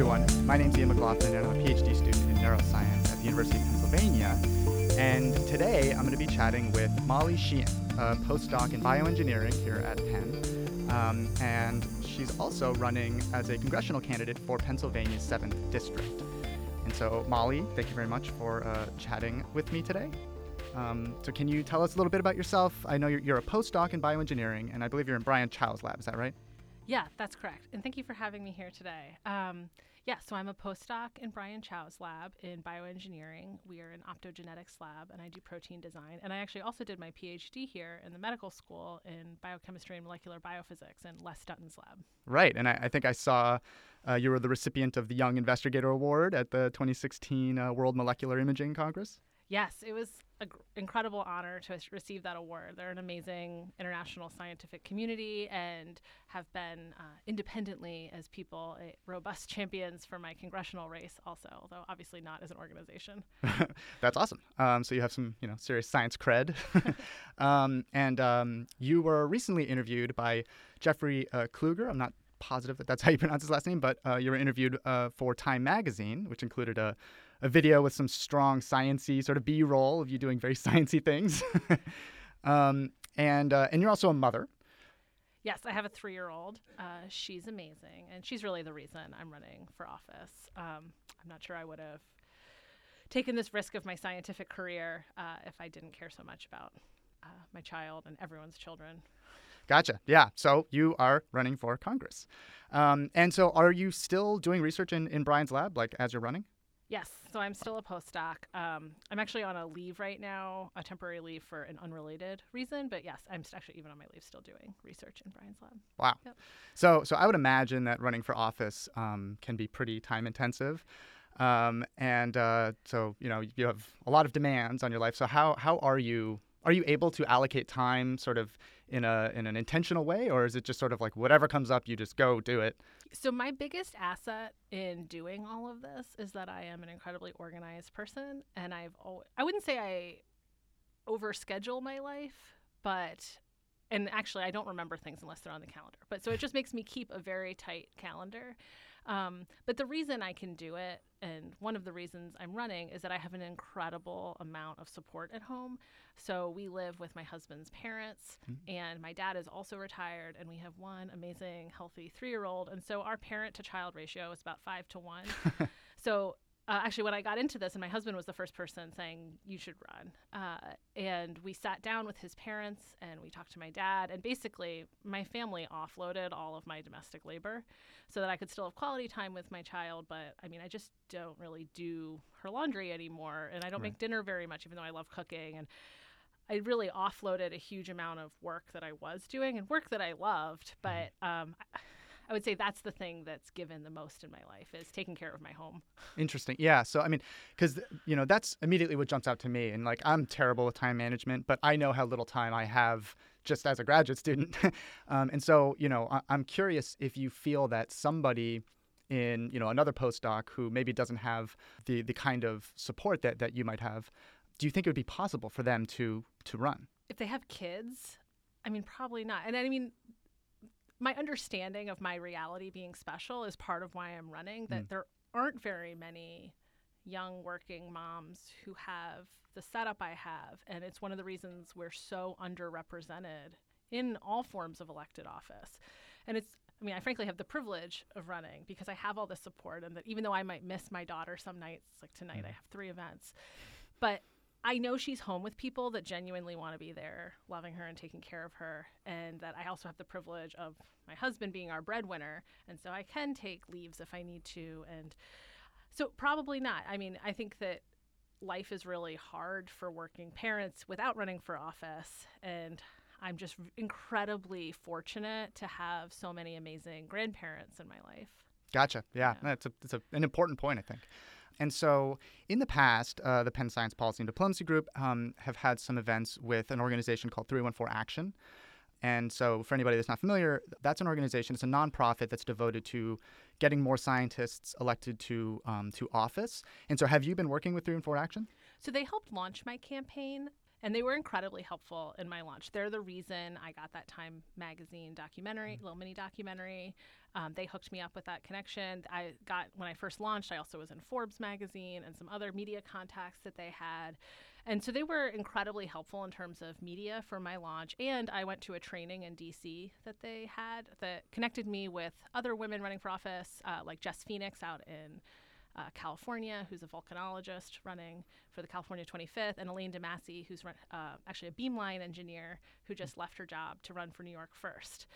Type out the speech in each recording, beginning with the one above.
everyone. My name is Ian McLaughlin, and I'm a PhD student in neuroscience at the University of Pennsylvania. And today I'm going to be chatting with Molly Sheehan, a postdoc in bioengineering here at Penn. Um, and she's also running as a congressional candidate for Pennsylvania's 7th District. And so, Molly, thank you very much for uh, chatting with me today. Um, so, can you tell us a little bit about yourself? I know you're, you're a postdoc in bioengineering, and I believe you're in Brian Chow's lab. Is that right? Yeah, that's correct. And thank you for having me here today. Um, yeah, so I'm a postdoc in Brian Chow's lab in bioengineering. We are an optogenetics lab, and I do protein design. And I actually also did my PhD here in the medical school in biochemistry and molecular biophysics in Les Dutton's lab. Right. And I, I think I saw uh, you were the recipient of the Young Investigator Award at the 2016 uh, World Molecular Imaging Congress. Yes, it was an incredible honor to receive that award. They're an amazing international scientific community and have been uh, independently as people uh, robust champions for my congressional race also, although obviously not as an organization. That's awesome. Um, so you have some, you know, serious science cred. um, and um, you were recently interviewed by Jeffrey uh, Kluger. I'm not positive that that's how you pronounce his last name, but uh, you were interviewed uh, for Time Magazine, which included a a video with some strong sciency sort of B-roll of you doing very sciency things. um, and uh, and you're also a mother. Yes, I have a three-year-old. Uh, she's amazing, and she's really the reason I'm running for office. Um, I'm not sure I would have taken this risk of my scientific career uh, if I didn't care so much about uh, my child and everyone's children. Gotcha. Yeah. So you are running for Congress. Um, and so are you still doing research in, in Brian's lab, like as you're running? Yes, so I'm still a postdoc. Um, I'm actually on a leave right now, a temporary leave for an unrelated reason. But yes, I'm actually even on my leave still doing research in Brian's lab. Wow. Yep. So so I would imagine that running for office um, can be pretty time intensive. Um, and uh, so you know you have a lot of demands on your life. So how how are you are you able to allocate time sort of in a in an intentional way or is it just sort of like whatever comes up you just go do it? So my biggest asset in doing all of this is that i am an incredibly organized person and i've always, i wouldn't say i overschedule my life but and actually i don't remember things unless they're on the calendar but so it just makes me keep a very tight calendar um, but the reason I can do it, and one of the reasons I'm running, is that I have an incredible amount of support at home. So we live with my husband's parents, mm-hmm. and my dad is also retired, and we have one amazing, healthy three year old. And so our parent to child ratio is about five to one. so uh, actually, when I got into this, and my husband was the first person saying, You should run. Uh, and we sat down with his parents and we talked to my dad. And basically, my family offloaded all of my domestic labor so that I could still have quality time with my child. But I mean, I just don't really do her laundry anymore. And I don't right. make dinner very much, even though I love cooking. And I really offloaded a huge amount of work that I was doing and work that I loved. Mm-hmm. But um, I would say that's the thing that's given the most in my life is taking care of my home. Interesting. Yeah. So I mean, because you know that's immediately what jumps out to me, and like I'm terrible with time management, but I know how little time I have just as a graduate student, um, and so you know I- I'm curious if you feel that somebody in you know another postdoc who maybe doesn't have the the kind of support that that you might have do you think it would be possible for them to to run if they have kids i mean probably not and i mean my understanding of my reality being special is part of why I'm running. That mm. there aren't very many young working moms who have the setup I have, and it's one of the reasons we're so underrepresented in all forms of elected office. And it's I mean, I frankly have the privilege of running because I have all this support, and that even though I might miss my daughter some nights, like tonight, mm. I have three events, but I know she's home with people that genuinely want to be there, loving her and taking care of her. And that I also have the privilege of my husband being our breadwinner. And so I can take leaves if I need to. And so probably not. I mean, I think that life is really hard for working parents without running for office. And I'm just incredibly fortunate to have so many amazing grandparents in my life. Gotcha. Yeah, yeah. that's, a, that's a, an important point, I think. And so, in the past, uh, the Penn Science Policy and Diplomacy Group um, have had some events with an organization called 314 Action. And so, for anybody that's not familiar, that's an organization, it's a nonprofit that's devoted to getting more scientists elected to, um, to office. And so, have you been working with 314 Action? So, they helped launch my campaign. and they were incredibly helpful in my launch. They're the reason I got that Time magazine documentary, little mini documentary. Um, they hooked me up with that connection. I got when I first launched. I also was in Forbes magazine and some other media contacts that they had. And so they were incredibly helpful in terms of media for my launch. And I went to a training in DC that they had that connected me with other women running for office, uh, like Jess Phoenix out in uh, California, who's a volcanologist running for the California 25th, and Elaine DiMasi, who's run, uh, actually a beamline engineer who just left her job to run for New York first.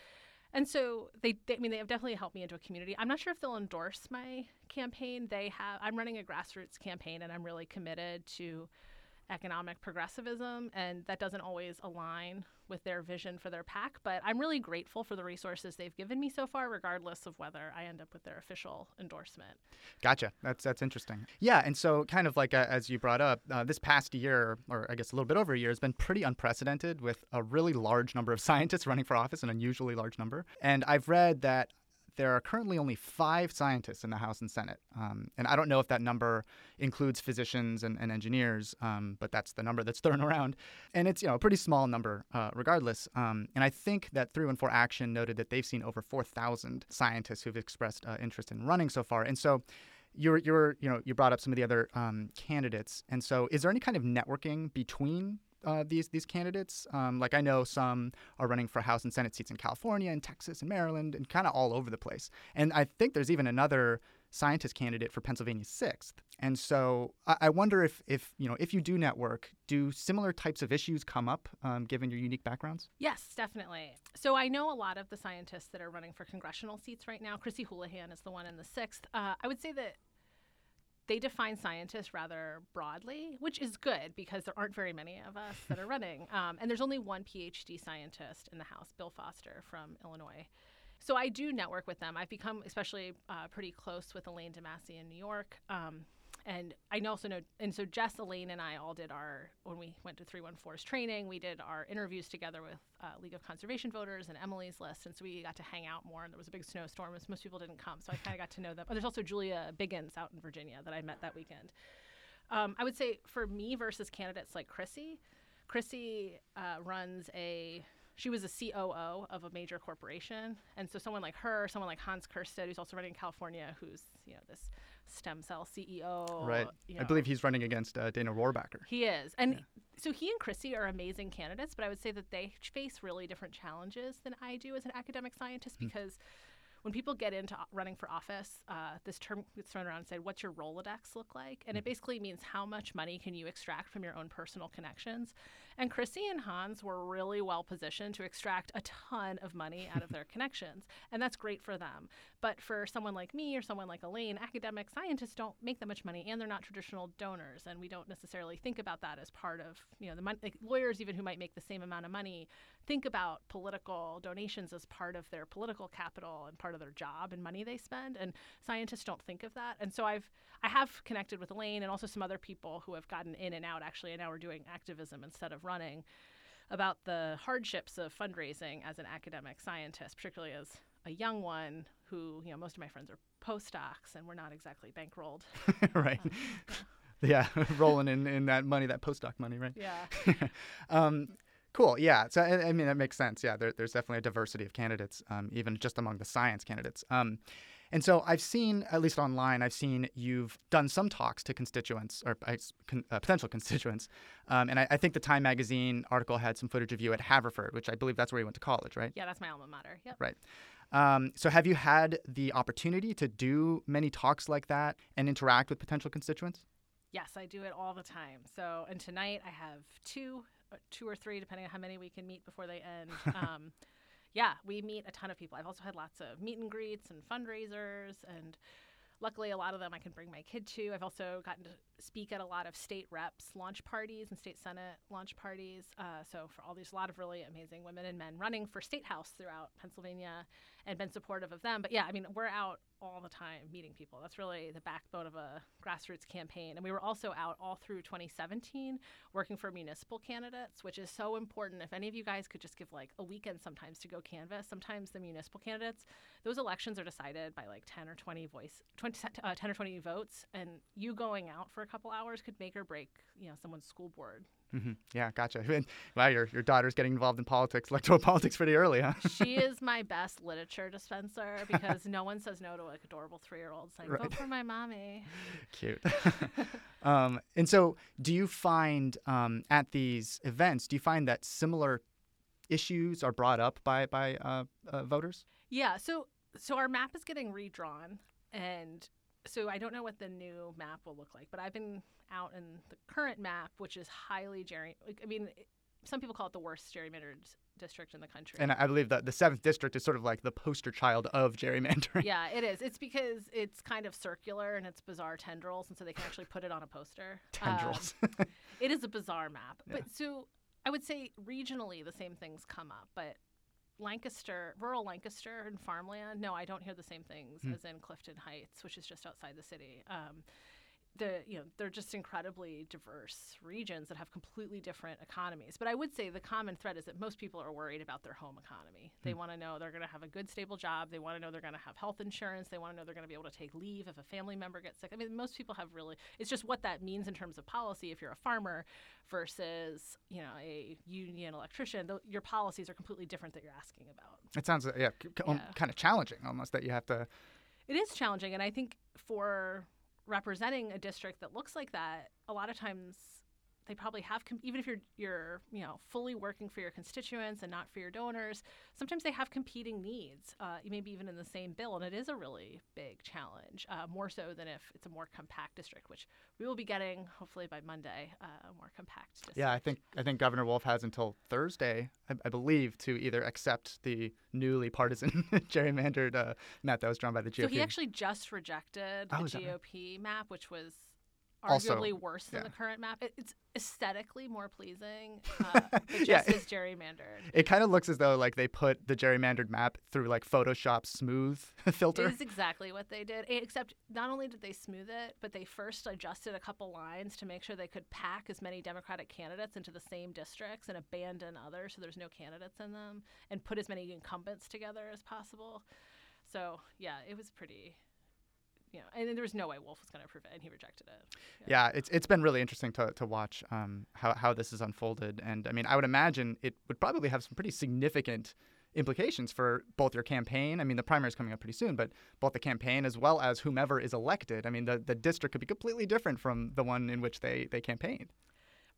And so they, they, I mean, they have definitely helped me into a community. I'm not sure if they'll endorse my campaign. They have, I'm running a grassroots campaign, and I'm really committed to economic progressivism, and that doesn't always align with their vision for their PAC. But I'm really grateful for the resources they've given me so far, regardless of whether I end up with their official endorsement. Gotcha. That's that's interesting. Yeah, and so kind of like uh, as you brought up, uh, this past year, or I guess a little bit over a year, has been pretty unprecedented with a really large number of scientists running for office, an unusually large number. And I've read that there are currently only five scientists in the House and Senate. Um, and I don't know if that number includes physicians and, and engineers, um, but that's the number that's thrown around. And it's you know a pretty small number uh, regardless. Um, and I think that 314 Action noted that they've seen over 4,000 scientists who've expressed uh, interest in running so far. And so you're, you're, you know, you brought up some of the other um, candidates, and so is there any kind of networking between uh, these these candidates. Um, like I know some are running for House and Senate seats in California and Texas and Maryland and kind of all over the place. And I think there's even another scientist candidate for Pennsylvania sixth. And so I, I wonder if if you know if you do network, do similar types of issues come up um, given your unique backgrounds? Yes, definitely. So I know a lot of the scientists that are running for congressional seats right now. Chrissy Houlahan is the one in the sixth. Uh, I would say that they define scientists rather broadly, which is good because there aren't very many of us that are running. Um, and there's only one PhD scientist in the House, Bill Foster from Illinois. So I do network with them. I've become especially uh, pretty close with Elaine DiMasi in New York. Um, and I also know, and so Jess, Elaine, and I all did our when we went to 314's training. We did our interviews together with uh, League of Conservation Voters and Emily's List, and so we got to hang out more. And there was a big snowstorm, and most people didn't come, so I kind of got to know them. Oh, there's also Julia Biggins out in Virginia that I met that weekend. Um, I would say for me versus candidates like Chrissy, Chrissy uh, runs a she was a COO of a major corporation, and so someone like her, someone like Hans Keirstead, who's also running in California, who's you know this stem cell CEO. Right. You I believe he's running against uh, Dana Rohrabacher. He is. And Yeah. so he and Chrissy are amazing candidates, but I would say that they face really different challenges than I do as an academic scientist Hmm. because when people get into running for office, uh, this term gets thrown around and said, What's your Rolodex look like? And it Hmm. basically means how much money can you extract from your own personal connections. And Chrissy and Hans were really well positioned to extract a ton of money out of their connections. And that's great for them. But for someone like me or someone like Elaine, academic scientists don't make that much money and they're not traditional donors. And we don't necessarily think about that as part of, you know, the money. Like lawyers, even who might make the same amount of money, think about political donations as part of their political capital and part of their job and money they spend. And scientists don't think of that. And so I've, I have connected with Elaine and also some other people who have gotten in and out actually. And now we're doing activism instead of running about the hardships of fundraising as an academic scientist, particularly as a young one who, you know, most of my friends are postdocs and we're not exactly bankrolled. right. yeah, rolling in, in that money, that postdoc money, right? Yeah. um, cool. Yeah. So I, I mean, that makes sense. Yeah, there, there's definitely a diversity of candidates, um, even just among the science candidates. And so I've seen, at least online, I've seen you've done some talks to constituents or uh, uh, potential constituents. Um, and I, I think the Time Magazine article had some footage of you at Haverford, which I believe that's where you went to college, right? Yeah, that's my alma mater. Yep. Right. Um, so have you had the opportunity to do many talks like that and interact with potential constituents? Yes, I do it all the time. So, and tonight I have two, uh, two or three, depending on how many we can meet before they end. Um, yeah, we meet a ton of people. I've also had lots of meet and greets and fundraisers, and luckily a lot of them I can bring my kid to. I've also gotten to speak at a lot of state reps launch parties and state senate launch parties. Uh, so for all these, a lot of really amazing women and men running for state house throughout Pennsylvania, and been supportive of them. But yeah, I mean, we're out all the time meeting people. That's really the backbone of a grassroots campaign. And we were also out all through 2017 working for municipal candidates, which is so important. If any of you guys could just give like a weekend sometimes to go canvass, sometimes the municipal candidates, those elections are decided by like 10 or 20 voice, 20, uh, 10 or 20 votes, and you going out for a couple hours could make or break, you know, someone's school board Mm-hmm. Yeah, gotcha. wow, your your daughter's getting involved in politics, electoral politics, pretty early, huh? she is my best literature dispenser because no one says no to like adorable three year olds saying, right. "Vote for my mommy." Cute. um, and so, do you find um, at these events, do you find that similar issues are brought up by by uh, uh, voters? Yeah. So so our map is getting redrawn, and so I don't know what the new map will look like, but I've been out in the current map, which is highly gerry. I mean, some people call it the worst gerrymandered district in the country. And I believe that the seventh district is sort of like the poster child of gerrymandering. Yeah, it is. It's because it's kind of circular and it's bizarre tendrils, and so they can actually put it on a poster. Tendrils. Um, it is a bizarre map, yeah. but so I would say regionally the same things come up, but Lancaster, rural Lancaster and farmland, no, I don't hear the same things hmm. as in Clifton Heights, which is just outside the city. Um, the you know they're just incredibly diverse regions that have completely different economies. But i would say the common thread is that most people are worried about their home economy. They mm. want to know they're going to have a good stable job. They want to know they're going to have health insurance. They want to know they're going to be able to take leave if a family member gets sick. I mean most people have really it's just what that means in terms of policy. If you're a farmer versus you know a union electrician the, your policies are completely different that you're asking about. It sounds yeah, c- yeah. kind of challenging almost that you have to it is challenging and i think for representing a district that looks like that, a lot of times they probably have com- even if you're you're you know fully working for your constituents and not for your donors sometimes they have competing needs uh, maybe even in the same bill and it is a really big challenge uh, more so than if it's a more compact district which we will be getting hopefully by monday uh, a more compact district. yeah i think i think governor wolf has until thursday i, I believe to either accept the newly partisan gerrymandered uh, map that was drawn by the gop so he actually just rejected oh, the gop right? map which was arguably also, worse than yeah. the current map. It, it's aesthetically more pleasing, uh, but just yeah, as gerrymandered. It kind of looks as though like they put the gerrymandered map through like Photoshop smooth filter. It is exactly what they did. Except not only did they smooth it, but they first adjusted a couple lines to make sure they could pack as many Democratic candidates into the same districts and abandon others so there's no candidates in them, and put as many incumbents together as possible. So yeah, it was pretty you know, and there was no way Wolf was going to approve it, and he rejected it. Yeah. yeah, it's it's been really interesting to to watch um, how how this has unfolded, and I mean, I would imagine it would probably have some pretty significant implications for both your campaign. I mean, the primary is coming up pretty soon, but both the campaign as well as whomever is elected. I mean, the the district could be completely different from the one in which they they campaigned.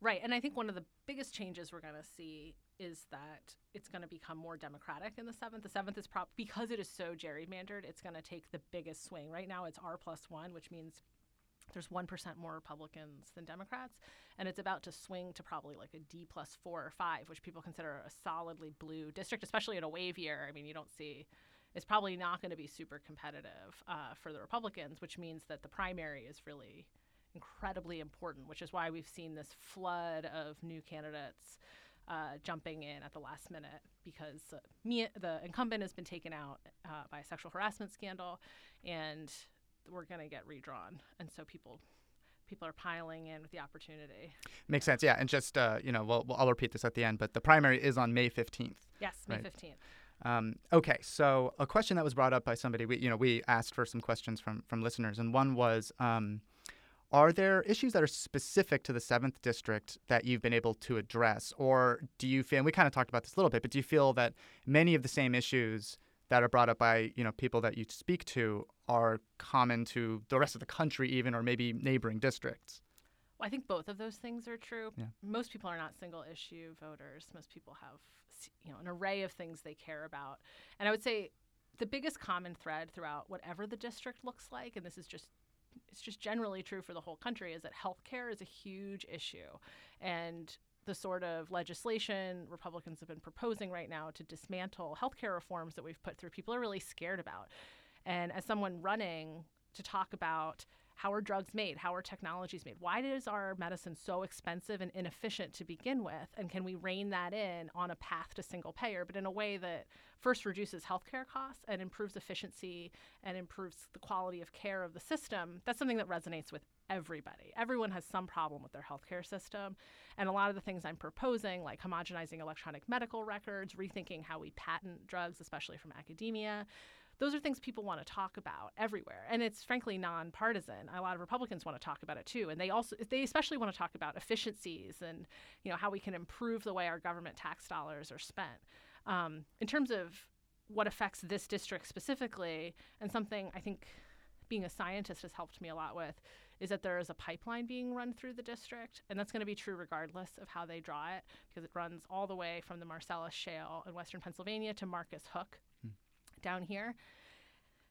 Right. And I think one of the biggest changes we're going to see is that it's going to become more democratic in the seventh. The seventh is prop because it is so gerrymandered, it's going to take the biggest swing. Right now it's R plus one, which means there's 1% more Republicans than Democrats. And it's about to swing to probably like a D plus four or five, which people consider a solidly blue district, especially in a wave year. I mean, you don't see it's probably not going to be super competitive uh, for the Republicans, which means that the primary is really incredibly important, which is why we've seen this flood of new candidates uh, jumping in at the last minute because uh, me, the incumbent has been taken out uh, by a sexual harassment scandal, and we're going to get redrawn, and so people people are piling in with the opportunity. Makes sense, yeah. And just uh, you know, well, I'll repeat this at the end, but the primary is on May fifteenth. Yes, May fifteenth. Um, okay, so a question that was brought up by somebody, we you know, we asked for some questions from from listeners, and one was. Um, are there issues that are specific to the seventh district that you've been able to address, or do you feel? And we kind of talked about this a little bit, but do you feel that many of the same issues that are brought up by you know people that you speak to are common to the rest of the country, even, or maybe neighboring districts? Well, I think both of those things are true. Yeah. Most people are not single issue voters. Most people have you know an array of things they care about, and I would say the biggest common thread throughout whatever the district looks like, and this is just it's just generally true for the whole country is that healthcare is a huge issue. And the sort of legislation Republicans have been proposing right now to dismantle healthcare reforms that we've put through, people are really scared about. And as someone running to talk about how are drugs made? How are technologies made? Why is our medicine so expensive and inefficient to begin with? And can we rein that in on a path to single payer, but in a way that first reduces healthcare costs and improves efficiency and improves the quality of care of the system? That's something that resonates with everybody. Everyone has some problem with their healthcare system. And a lot of the things I'm proposing, like homogenizing electronic medical records, rethinking how we patent drugs, especially from academia, those are things people want to talk about everywhere. And it's frankly nonpartisan. A lot of Republicans want to talk about it too. And they also, they especially want to talk about efficiencies and, you know, how we can improve the way our government tax dollars are spent. Um, in terms of what affects this district specifically, and something I think being a scientist has helped me a lot with, is that there is a pipeline being run through the district, and that's going to be true regardless of how they draw it, because it runs all the way from the Marcellus Shale in western Pennsylvania to Marcus Hook. Down here.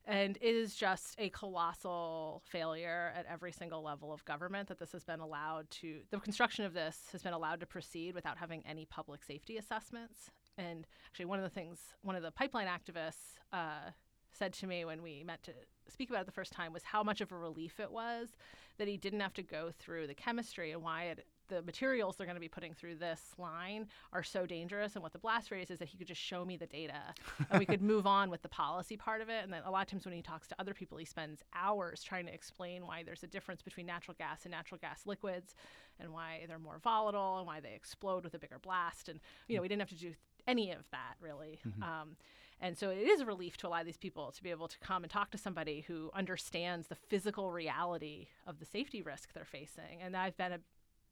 And it is just a colossal failure at every single level of government that this has been allowed to, the construction of this has been allowed to proceed without having any public safety assessments. And actually, one of the things, one of the pipeline activists uh, said to me when we met to speak about it the first time was how much of a relief it was that he didn't have to go through the chemistry and why it, the materials they're going to be putting through this line are so dangerous. And what the blast radius is that he could just show me the data and we could move on with the policy part of it. And then a lot of times when he talks to other people he spends hours trying to explain why there's a difference between natural gas and natural gas liquids and why they're more volatile and why they explode with a bigger blast. And you know we didn't have to do any of that really. Mm-hmm. um, and so it is a relief to a lot of these people to be able to come and talk to somebody who understands the physical reality of the safety risk they're facing. And I've been a,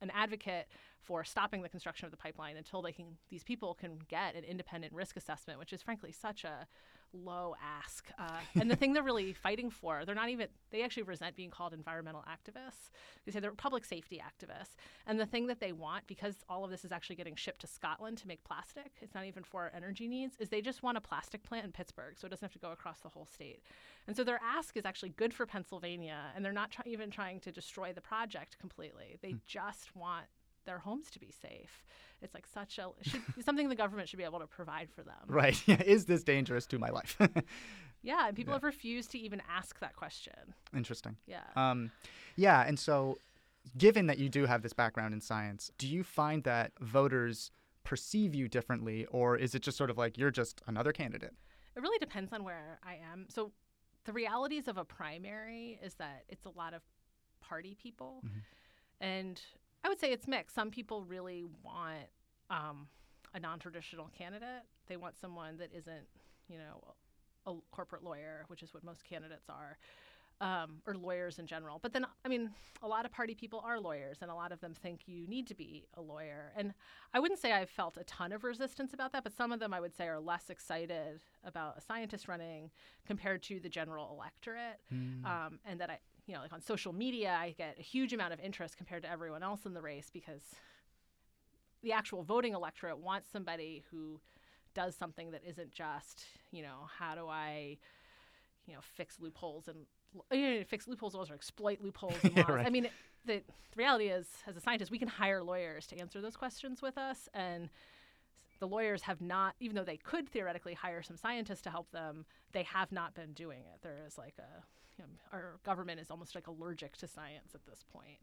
an advocate for stopping the construction of the pipeline until they can these people can get an independent risk assessment, which is frankly such a low ask. Uh, and the thing they're really fighting for, they're not even, they actually resent being called environmental activists. They say they're public safety activists. And the thing that they want, because all of this is actually getting shipped to Scotland to make plastic, it's not even for our energy needs, is they just want a plastic plant in Pittsburgh so it doesn't have to go across the whole state. And so their ask is actually good for Pennsylvania, and they're not try- even trying to destroy the project completely. They hmm. just want their homes to be safe. It's like such a should, something the government should be able to provide for them. Right. Yeah. Is this dangerous to my life? yeah, and people yeah. have refused to even ask that question. Interesting. Yeah. Um, yeah, and so given that you do have this background in science, do you find that voters perceive you differently or is it just sort of like you're just another candidate? It really depends on where I am. So the realities of a primary is that it's a lot of party people. Mm-hmm. And I would say it's mixed. Some people really want um, a non-traditional candidate. They want someone that isn't, you know, a corporate lawyer, which is what most candidates are, um, or lawyers in general. But then, I mean, a lot of party people are lawyers, and a lot of them think you need to be a lawyer. And I wouldn't say I've felt a ton of resistance about that, but some of them I would say are less excited about a scientist running compared to the general electorate, mm. um, and that I you know, like on social media, I get a huge amount of interest compared to everyone else in the race because the actual voting electorate wants somebody who does something that isn't just, you know, how do I, you know, fix loopholes and you know, fix loopholes or exploit loopholes. And laws. right. I mean, the, the reality is, as a scientist, we can hire lawyers to answer those questions with us, and the lawyers have not, even though they could theoretically hire some scientists to help them, they have not been doing it. There is like a you know, our government is almost like allergic to science at this point.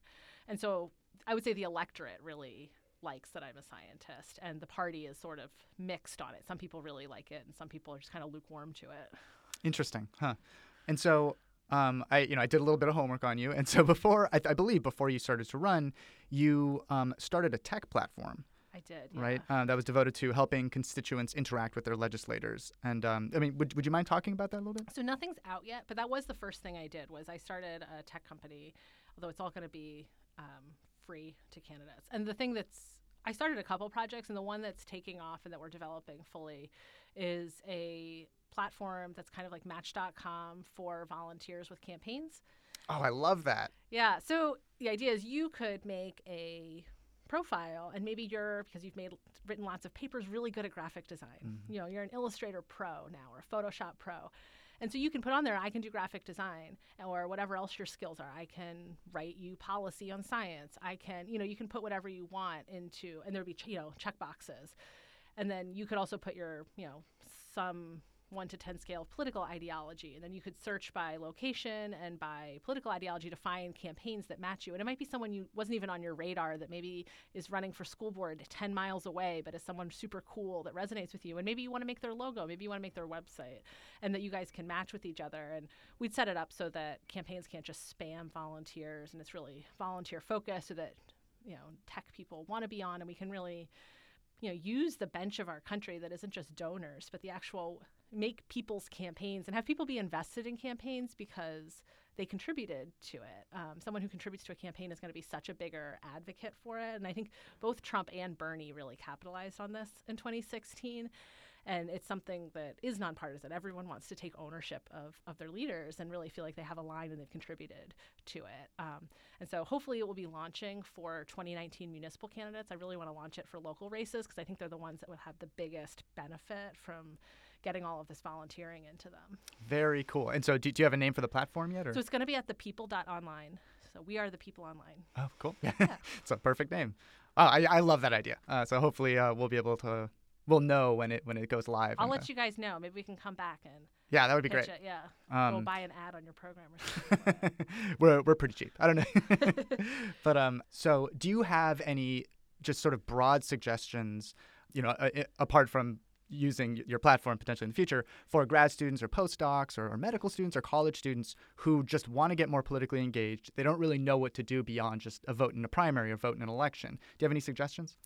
And so I would say the electorate really likes that I'm a scientist, and the party is sort of mixed on it. Some people really like it, and some people are just kind of lukewarm to it. Interesting, huh? And so um, I, you know, I did a little bit of homework on you, and so before, I, I believe, before you started to run, you um, started a tech platform. I did. Yeah. Right. Um, that was devoted to helping constituents interact with their legislators. And um, I mean, would, would you mind talking about that a little bit? So nothing's out yet, but that was the first thing I did. Was I started a tech company, although it's all going to be um, free to candidates. And the thing that's I started a couple projects, and the one that's taking off and that we're developing fully is a platform that's kind of like Match.com for volunteers with campaigns. Oh, I love that. Yeah. So the idea is you could make a profile and maybe you're because you've made written lots of papers really good at graphic design. Mm-hmm. you know you're an illustrator pro now or photoshop pro. And so you can put on there i can do graphic design or whatever else your skills are. I can write you policy on science. I can you know you can put whatever you want into and there'd be you know check boxes. And then you could also put your you know some 1 to 10 scale of political ideology. And then you could search by location and by political ideology to find campaigns that match you. And it might be someone you wasn't even on your radar that maybe is running for school board 10 miles away, but is someone super cool that resonates with you. And maybe you want to make their logo, maybe you want to make their website, and that you guys can match with each other. And we'd set it up so that campaigns can't just spam volunteers and it's really volunteer focused so that, you know, tech people want to be on and we can really you know, use the bench of our country that isn't just donors, but the actual make people's campaigns and have people be invested in campaigns because they contributed to it. Um, someone who contributes to a campaign is going to be such a bigger advocate for it. And I think both Trump and Bernie really capitalized on this in 2016 and it's something that is nonpartisan. Everyone wants to take ownership of, of their leaders and really feel like they have a line and they've contributed to it. Um, and so hopefully it will be launching for 2019 municipal candidates. I really want to launch it for local races because I think they're the ones that would have the biggest benefit from getting all of this volunteering into them. Very cool. And so, do, do you have a name for the platform yet? Or? So it's going to be at the people.online. So we are the people online. Oh, cool. Yeah. it's a perfect name. Oh, I, I love that idea. Uh, so hopefully uh, we'll be able to we'll know when it when it goes live. I'll let uh, you guys know. Maybe we can come back and yeah, that would be great. It, yeah, um, we'll buy an ad on your program. we're we're pretty cheap. I don't know, but um, so do you have any just sort of broad suggestions? You know, uh, apart from using your platform potentially in the future for grad students or postdocs or, or medical students or college students who just want to get more politically engaged. They don't really know what to do beyond just a vote in a primary or vote in an election. Do you have any suggestions?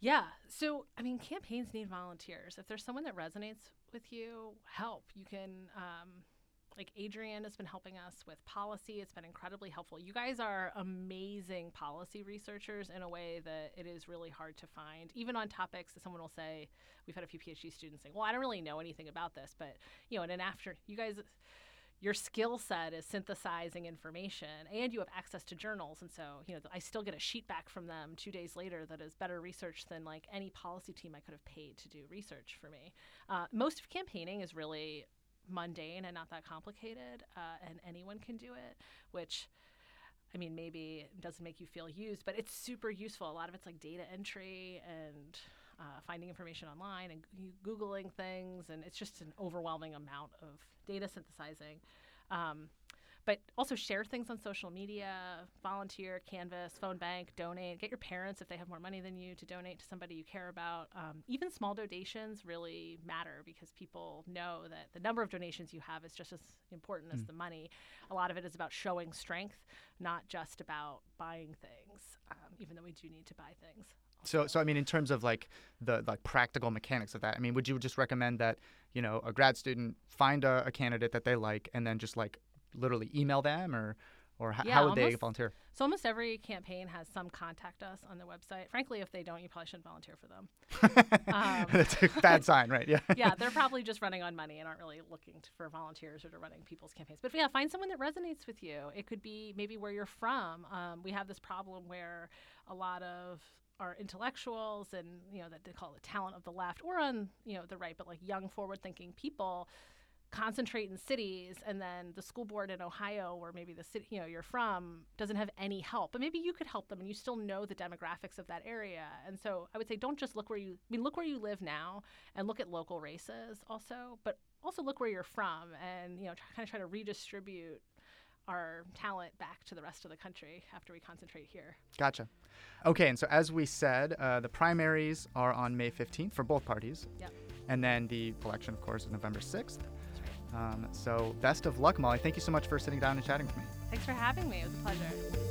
Yeah. So, I mean, campaigns need volunteers. If there's someone that resonates with you, help. You can, um, like, Adrian has been helping us with policy. It's been incredibly helpful. You guys are amazing policy researchers in a way that it is really hard to find. Even on topics that someone will say, we've had a few PhD students saying, well, I don't really know anything about this, but, you know, in an after, you guys, your skill set is synthesizing information and you have access to journals and so you know i still get a sheet back from them two days later that is better research than like any policy team i could have paid to do research for me uh, most of campaigning is really mundane and not that complicated uh, and anyone can do it which I mean, maybe doesn't make you feel used, but it's super useful. A lot of it's like data entry and uh, finding information online and Googling things, and it's just an overwhelming amount of data synthesizing. Um, but also share things on social media, volunteer, Canvass, phone bank, donate. Get your parents if they have more money than you to donate to somebody you care about. Um, even small donations really matter because people know that the number of donations you have is just as important mm. as the money. A lot of it is about showing strength, not just about buying things, um, even though we do need to buy things. So, so I mean, in terms of like the like practical mechanics of that, I mean, would you just recommend that you know a grad student find a, a candidate that they like and then just like literally email them or or h- yeah, how would almost, they volunteer? So almost every campaign has some contact us on the website. Frankly, if they don't, you probably shouldn't volunteer for them. um, That's a bad sign, right? Yeah. yeah, they're probably just running on money and aren't really looking to, for volunteers or to running people's campaigns. But yeah, find someone that resonates with you. It could be maybe where you're from. Um, we have this problem where a lot of are intellectuals and you know that they call it the talent of the left or on you know the right but like young forward thinking people concentrate in cities and then the school board in ohio where maybe the city you know you're from doesn't have any help but maybe you could help them and you still know the demographics of that area and so i would say don't just look where you i mean look where you live now and look at local races also but also look where you're from and you know kind of try to redistribute our talent back to the rest of the country after we concentrate here. Gotcha. Okay, and so as we said, uh, the primaries are on May 15th for both parties. Yep. And then the election, of course, is November 6th. Um, so best of luck, Molly. Thank you so much for sitting down and chatting with me. Thanks for having me. It was a pleasure.